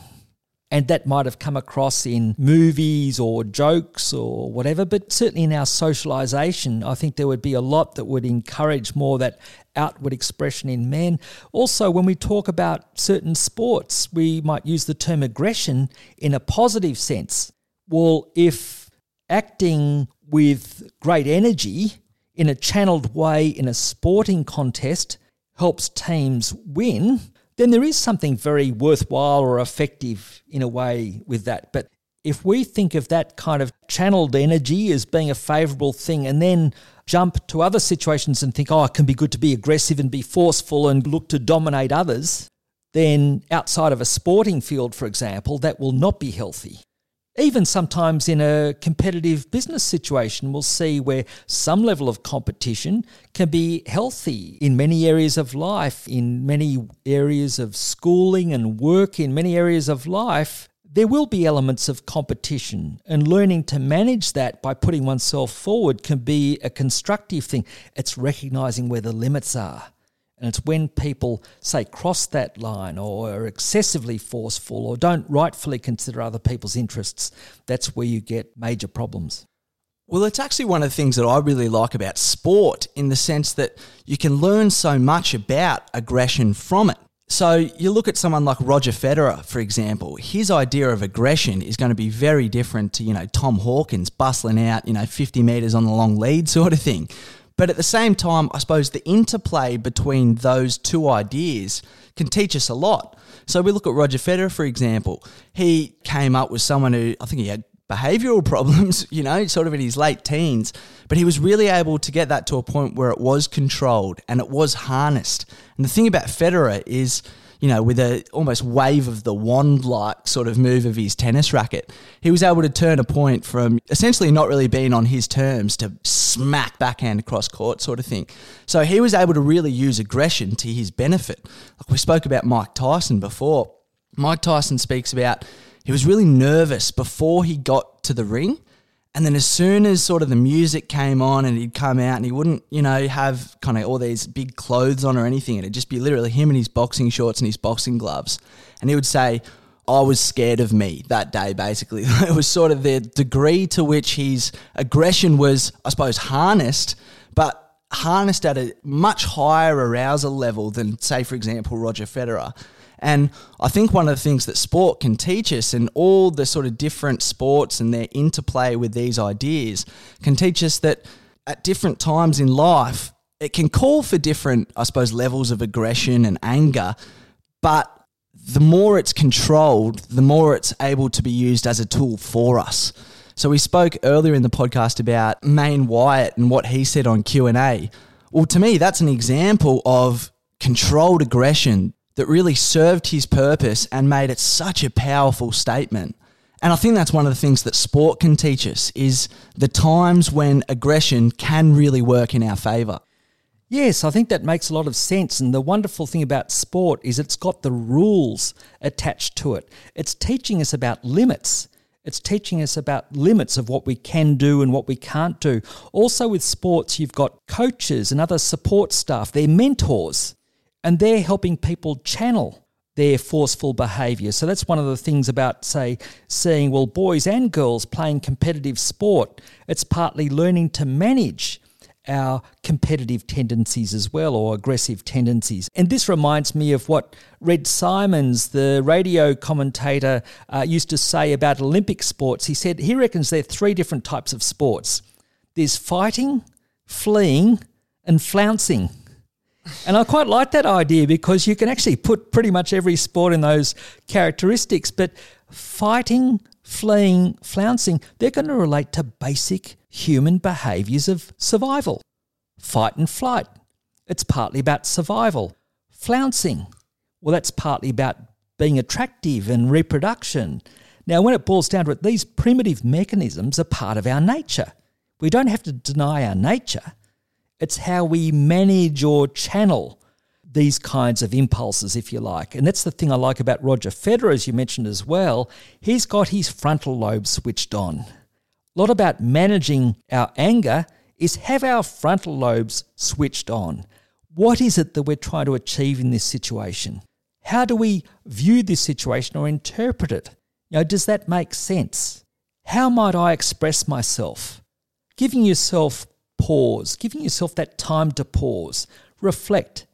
S2: and that might have come across in movies or jokes or whatever. But certainly in our socialization, I think there would be a lot that would encourage more that outward expression in men. Also, when we talk about certain sports, we might use the term aggression in a positive sense. Well, if acting with great energy in a channeled way in a sporting contest helps teams win, then there is something very worthwhile or effective in a way with that. But if we think of that kind of channeled energy as being a favorable thing and then jump to other situations and think, oh, it can be good to be aggressive and be forceful and look to dominate others, then outside of a sporting field, for example, that will not be healthy. Even sometimes in a competitive business situation, we'll see where some level of competition can be healthy in many areas of life, in many areas of schooling and work, in many areas of life. There will be elements of competition, and learning to manage that by putting oneself forward can be a constructive thing. It's recognizing where the limits are. And it's when people, say, cross that line or are excessively forceful or don't rightfully consider other people's interests, that's where you get major problems.
S1: Well, it's actually one of the things that I really like about sport in the sense that you can learn so much about aggression from it. So you look at someone like Roger Federer, for example. His idea of aggression is going to be very different to you know Tom Hawkins bustling out you know 50 meters on the long lead sort of thing. But at the same time, I suppose the interplay between those two ideas can teach us a lot. So we look at Roger Federer, for example. He came up with someone who I think he had behavioral [LAUGHS] problems, you know, sort of in his late teens, but he was really able to get that to a point where it was controlled and it was harnessed. And the thing about Federer is you know, with a almost wave of the wand like sort of move of his tennis racket, he was able to turn a point from essentially not really being on his terms to smack backhand across court sort of thing. So he was able to really use aggression to his benefit. Like we spoke about Mike Tyson before. Mike Tyson speaks about he was really nervous before he got to the ring and then as soon as sort of the music came on and he'd come out and he wouldn't, you know, have kind of all these big clothes on or anything, it'd just be literally him in his boxing shorts and his boxing gloves. And he would say, I was scared of me that day, basically. [LAUGHS] it was sort of the degree to which his aggression was, I suppose, harnessed, but harnessed at a much higher arousal level than, say, for example, Roger Federer. And I think one of the things that sport can teach us and all the sort of different sports and their interplay with these ideas can teach us that at different times in life, it can call for different, I suppose, levels of aggression and anger. But the more it's controlled, the more it's able to be used as a tool for us. So we spoke earlier in the podcast about Meyne Wyatt and what he said on Q&A. Well, to me, that's an example of controlled aggression that really served his purpose and made it such a powerful statement. And I think that's one of the things that sport can teach us is the times when aggression can really work in our favour.
S2: Yes, I think that makes a lot of sense. And the wonderful thing about sport is it's got the rules attached to it. It's teaching us about limits. It's teaching us about limits of what we can do and what we can't do. Also, with sports, you've got coaches and other support staff, they're mentors and they're helping people channel their forceful behavior. So that's one of the things about, say, seeing, well, boys and girls playing competitive sport. It's partly learning to manage our competitive tendencies as well, or aggressive tendencies. And this reminds me of what Red Symons, the radio commentator, uh, used to say about Olympic sports. He said he reckons there are three different types of sports there's fighting, fleeing, and flouncing. And I quite like that idea because you can actually put pretty much every sport in those characteristics. But fighting, fleeing, flouncing, they're going to relate to basic human behaviors of survival. Fight and flight, it's partly about survival. Flouncing, well, that's partly about being attractive and reproduction. Now, when it boils down to it, these primitive mechanisms are part of our nature. We don't have to deny our nature. It's how we manage or channel these kinds of impulses, if you like. And that's the thing I like about Roger Federer, as you mentioned as well. He's got his frontal lobe switched on. A lot about managing our anger is have our frontal lobes switched on. What is it that we're trying to achieve in this situation? How do we view this situation or interpret it? You know, does that make sense? How might I express myself? Giving yourself pause, giving yourself that time to pause, reflect,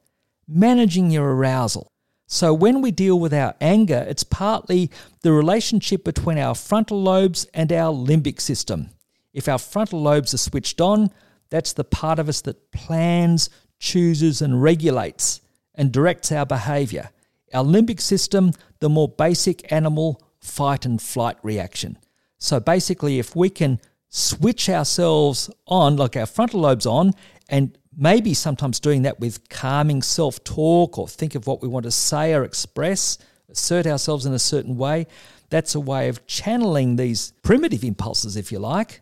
S2: managing your arousal. So, when we deal with our anger, it's partly the relationship between our frontal lobes and our limbic system. If our frontal lobes are switched on, that's the part of us that plans, chooses, and regulates and directs our behavior. Our limbic system, the more basic animal fight and flight reaction. So basically, if we can switch ourselves on, like our frontal lobes on, and maybe sometimes doing that with calming self talk or think of what we want to say or express, assert ourselves in a certain way, that's a way of channeling these primitive impulses, if you like,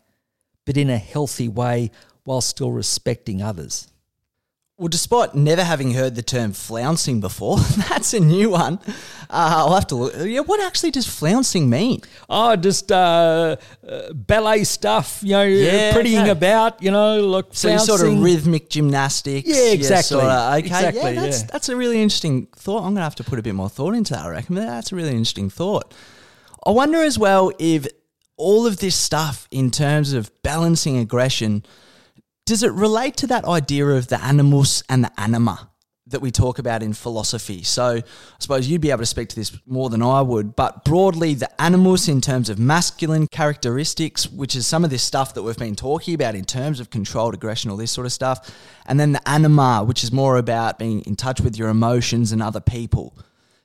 S2: but in a healthy way while still respecting others.
S1: Well, despite never having heard the term flouncing before, [LAUGHS] that's a new one. Uh, I'll have to look. Yeah, what actually does flouncing mean?
S2: Oh, just uh, uh, ballet stuff, you know,
S1: Yeah,
S2: prettying
S1: okay.
S2: about, you know, like
S1: So sort of rhythmic gymnastics.
S2: Yeah, exactly.
S1: sorta- okay,
S2: Exactly,
S1: yeah, that's
S2: yeah.
S1: that's a really interesting thought. I'm going to have to put a bit more thought into that. I reckon. That's a really interesting thought. I wonder as well if all of this stuff in terms of balancing aggression does it relate to that idea of the animus and the anima that we talk about in philosophy? So I suppose you'd be able to speak to this more than I would, but broadly, the animus in terms of masculine characteristics, which is some of this stuff that we've been talking about in terms of controlled aggression, all this sort of stuff, and then the anima, which is more about being in touch with your emotions and other people.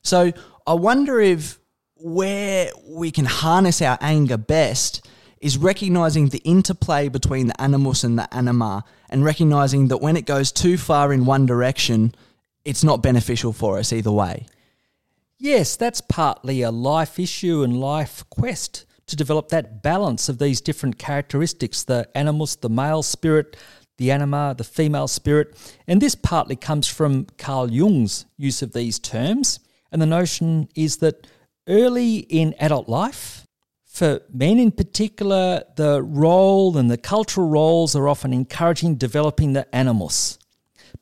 S1: So I wonder if where we can harness our anger best is recognizing the interplay between the animus and the anima and recognizing that when it goes too far in one direction, it's not beneficial for us either way.
S2: Yes, that's partly a life issue and life quest to develop that balance of these different characteristics the animus, the male spirit, the anima, the female spirit. And this partly comes from Carl Jung's use of these terms. And the notion is that early in adult life, for men in particular, the role and the cultural roles are often encouraging developing the animus,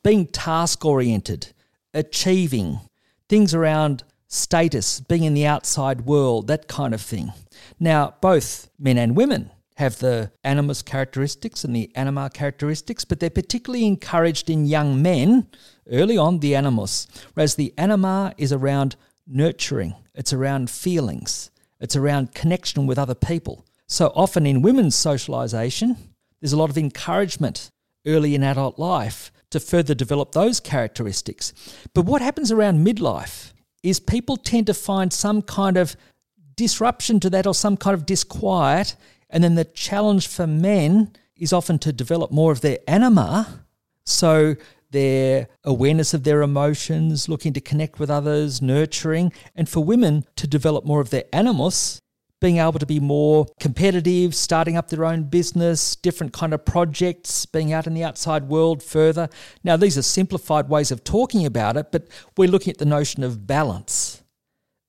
S2: being task oriented, achieving, things around status, being in the outside world, that kind of thing. Now, both men and women have the animus characteristics and the anima characteristics, but they're particularly encouraged in young men early on, the animus, whereas the anima is around nurturing, it's around feelings, it's around connection with other people. So often in women's socialization, there's a lot of encouragement early in adult life to further develop those characteristics. But what happens around midlife is people tend to find some kind of disruption to that or some kind of disquiet. And then the challenge for men is often to develop more of their anima. So their awareness of their emotions, looking to connect with others, nurturing. And for women to develop more of their animus, being able to be more competitive, starting up their own business, different kind of projects, being out in the outside world further. Now, these are simplified ways of talking about it, but we're looking at the notion of balance.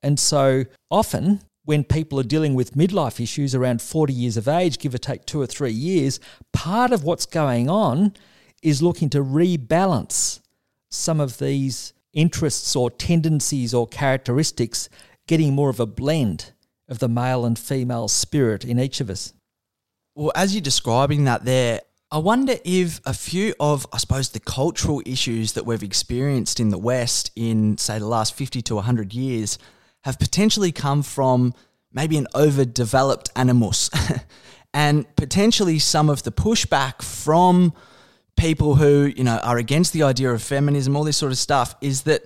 S2: And so often, when people are dealing with midlife issues around 40 years of age, give or take two or three years, part of what's going on is looking to rebalance some of these interests or tendencies or characteristics, getting more of a blend of the male and female spirit in each of us.
S1: Well, as you're describing that there, I wonder if a few of, I suppose, the cultural issues that we've experienced in the West in, say, the last 50 to 100 years have potentially come from maybe an overdeveloped animus [LAUGHS] and potentially some of the pushback from people who, you know, are against the idea of feminism, all this sort of stuff, is that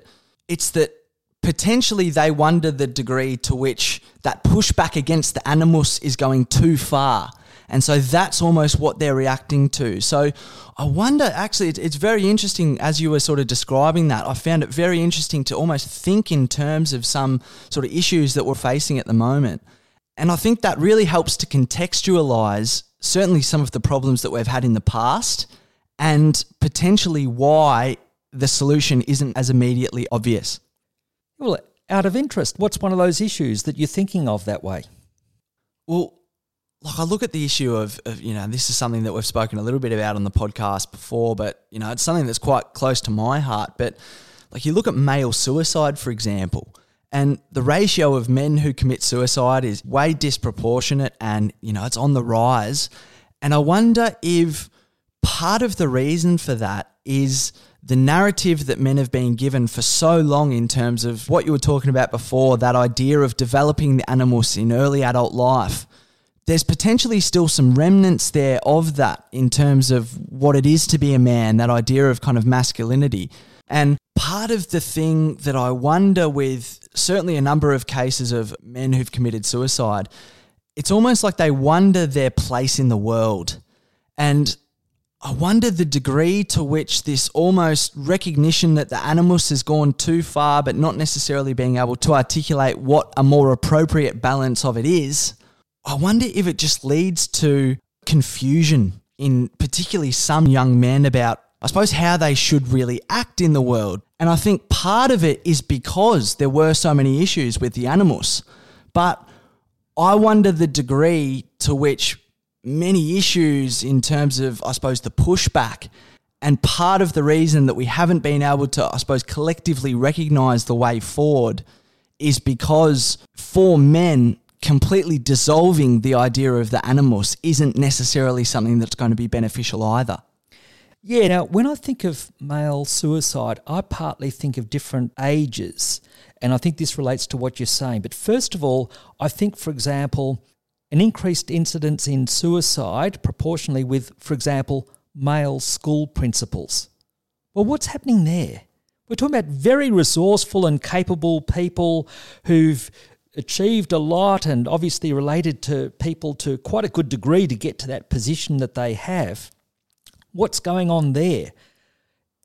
S1: it's that potentially they wonder the degree to which that pushback against the animus is going too far. And so that's almost what they're reacting to. So I wonder, actually, it's, it's very interesting as you were sort of describing that. I found it very interesting to almost think in terms of some sort of issues that we're facing at the moment. And I think that really helps to contextualize certainly some of the problems that we've had in the past and potentially why the solution isn't as immediately obvious.
S2: Well, out of interest, what's one of those issues that you're thinking of that way?
S1: Well, like I look at the issue of, of, you know, this is something that we've spoken a little bit about on the podcast before, but, you know, it's something that's quite close to my heart. But like you look at male suicide, for example, and the ratio of men who commit suicide is way disproportionate and, you know, it's on the rise. And I wonder if part of the reason for that is the narrative that men have been given for so long in terms of what you were talking about before, that idea of developing the animus in early adult life. There's potentially still some remnants there of that in terms of what it is to be a man, that idea of kind of masculinity. And part of the thing that I wonder with certainly a number of cases of men who've committed suicide it's almost like they wonder their place in the world. And I wonder the degree to which this almost recognition that the animus has gone too far, but not necessarily being able to articulate what a more appropriate balance of it is. I wonder if it just leads to confusion in particularly some young men about, I suppose, how they should really act in the world. And I think part of it is because there were so many issues with the animus. But I wonder the degree to which many issues in terms of, I suppose, the pushback. And part of the reason that we haven't been able to, I suppose, collectively recognize the way forward is because for men, completely dissolving the idea of the animus isn't necessarily something that's going to be beneficial either.
S2: Yeah, now when I think of male suicide, I partly think of different ages. And I think this relates to what you're saying. But first of all, I think, for example, an increased incidence in suicide proportionally with, for example, male school principals. Well, what's happening there? We're talking about very resourceful and capable people who've achieved a lot and obviously related to people to quite a good degree to get to that position that they have. What's going on there?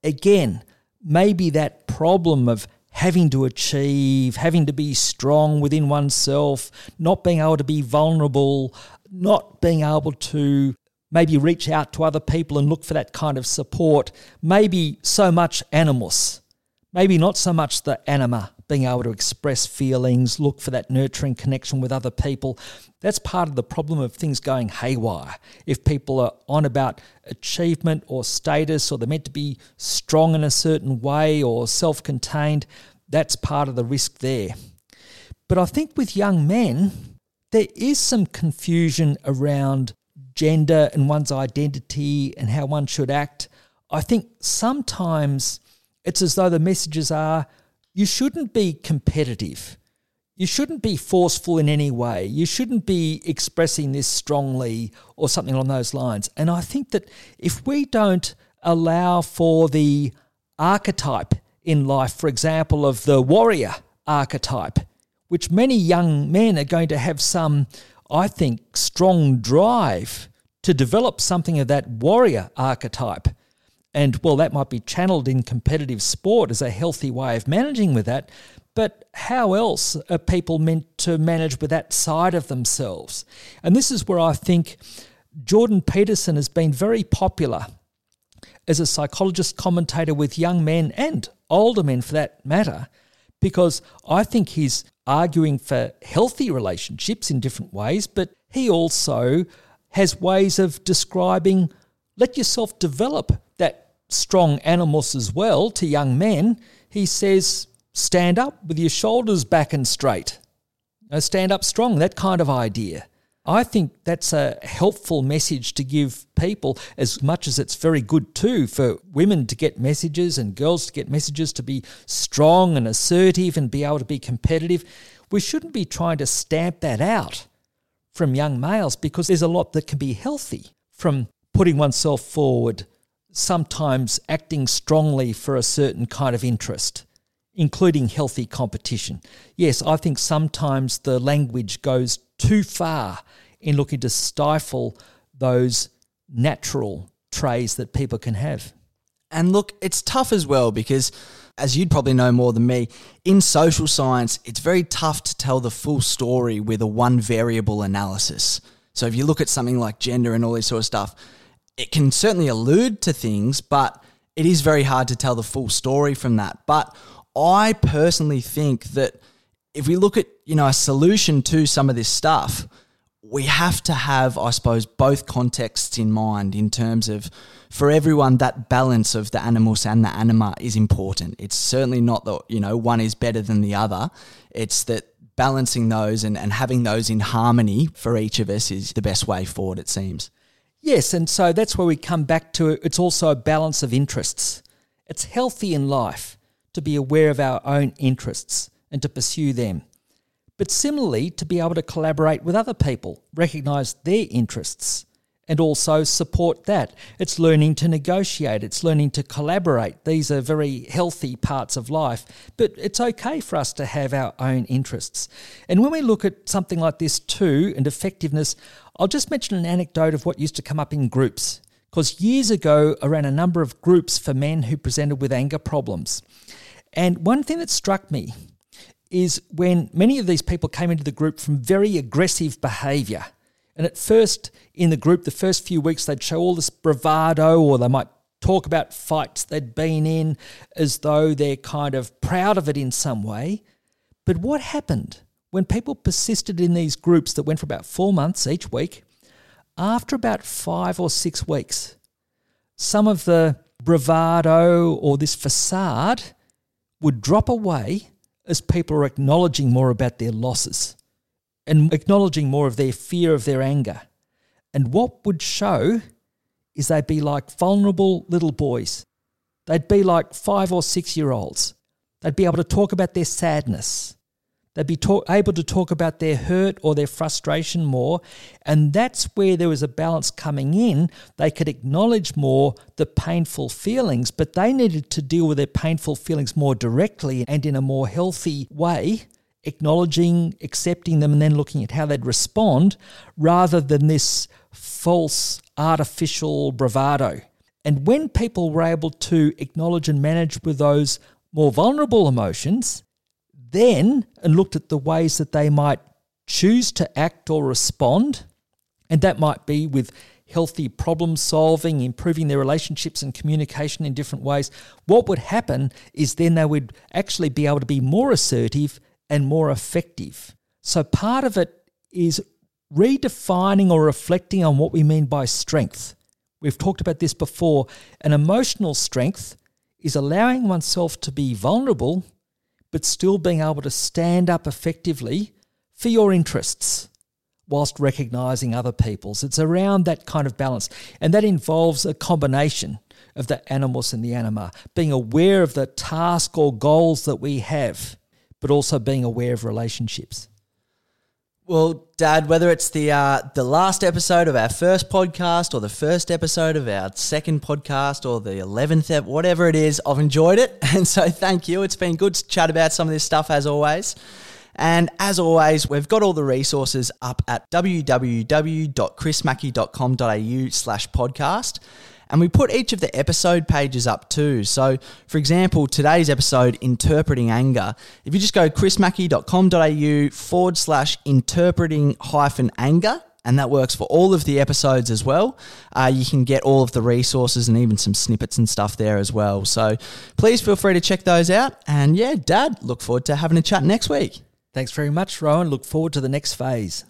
S2: Again, maybe that problem of having to achieve, having to be strong within oneself, not being able to be vulnerable, not being able to maybe reach out to other people and look for that kind of support, maybe so much animus, maybe not so much the anima, being able to express feelings, look for that nurturing connection with other people. That's part of the problem of things going haywire. If people are on about achievement or status, or they're meant to be strong in a certain way or self contained, that's part of the risk there. But I think with young men, there is some confusion around gender and one's identity and how one should act. I think sometimes it's as though the messages are you shouldn't be competitive. You shouldn't be forceful in any way. You shouldn't be expressing this strongly or something along those lines. And I think that if we don't allow for the archetype in life, for example, of the warrior archetype, which many young men are going to have some, I think, strong drive to develop something of that warrior archetype. And well, that might be channeled in competitive sport as a healthy way of managing with that. But how else are people meant to manage with that side of themselves? And this is where I think Jordan Peterson has been very popular as a psychologist commentator with young men and older men for that matter, because I think he's arguing for healthy relationships in different ways, but he also has ways of describing let yourself develop that strong animus as well to young men. He says, stand up with your shoulders back and straight. stand up strong, that kind of idea. I think that's a helpful message to give people, as much as it's very good too for women to get messages and girls to get messages to be strong and assertive and be able to be competitive. We shouldn't be trying to stamp that out from young males because there's a lot that can be healthy from putting oneself forward, sometimes acting strongly for a certain kind of interest, including healthy competition. Yes, I think sometimes the language goes too far in looking to stifle those natural traits that people can have.
S1: And look, it's tough as well because, as you'd probably know more than me, in social science, it's very tough to tell the full story with a one variable analysis. So if you look at something like gender and all this sort of stuff, it can certainly allude to things, but it is very hard to tell the full story from that. But I personally think that if we look at, you know, a solution to some of this stuff, we have to have, I suppose, both contexts in mind in terms of for everyone that balance of the animus and the anima is important. It's certainly not that, you know, one is better than the other. It's that balancing those and, and having those in harmony for each of us is the best way forward, it seems.
S2: Yes, and so that's where we come back to it's also a balance of interests. It's healthy in life to be aware of our own interests and to pursue them. But similarly, to be able to collaborate with other people, recognize their interests, and also support that. It's learning to negotiate, it's learning to collaborate. These are very healthy parts of life, but it's okay for us to have our own interests. And when we look at something like this too, and effectiveness, I'll just mention an anecdote of what used to come up in groups. Because years ago, I ran a number of groups for men who presented with anger problems. And one thing that struck me is when many of these people came into the group from very aggressive behavior and at first, in the group, the first few weeks, they'd show all this bravado or they might talk about fights they'd been in as though they're kind of proud of it in some way. But what happened when people persisted in these groups that went for about four months each week? After about five or six weeks, some of the bravado or this facade would drop away as people are acknowledging more about their losses and acknowledging more of their fear of their anger. And what would show is they'd be like vulnerable little boys. They'd be like five or six year olds. They'd be able to talk about their sadness. They'd be talk, able to talk about their hurt or their frustration more. And that's where there was a balance coming in. They could acknowledge more the painful feelings, but they needed to deal with their painful feelings more directly and in a more healthy way acknowledging, accepting them, and then looking at how they'd respond rather than this false, artificial bravado. And when people were able to acknowledge and manage with those more vulnerable emotions, then and looked at the ways that they might choose to act or respond, and that might be with healthy problem solving, improving their relationships and communication in different ways, what would happen is then they would actually be able to be more assertive and more effective. So part of it is redefining or reflecting on what we mean by strength. We've talked about this before. An emotional strength is allowing oneself to be vulnerable, but still being able to stand up effectively for your interests whilst recognizing other people's. It's around that kind of balance. And that involves a combination of the animus and the anima, being aware of the task or goals that we have but also being aware of relationships.
S1: Well, Dad, whether it's the uh, the last episode of our first podcast or the first episode of our second podcast or the eleventh, whatever it is, I've enjoyed it, [LAUGHS] and so thank you. It's been good to chat about some of this stuff as always. And as always, we've got all the resources up at www.chrismackey.com.au slash podcast. And we put each of the episode pages up too. So, for example, today's episode, Interpreting Anger, if you just go chrismackey.com.au forward slash interpreting hyphen anger, and that works for all of the episodes as well. Uh, you can get all of the resources and even some snippets and stuff there as well. So please feel free to check those out. And yeah, Dad, look forward to having a chat next week.
S2: Thanks very much, Rowan. Look forward to the next phase.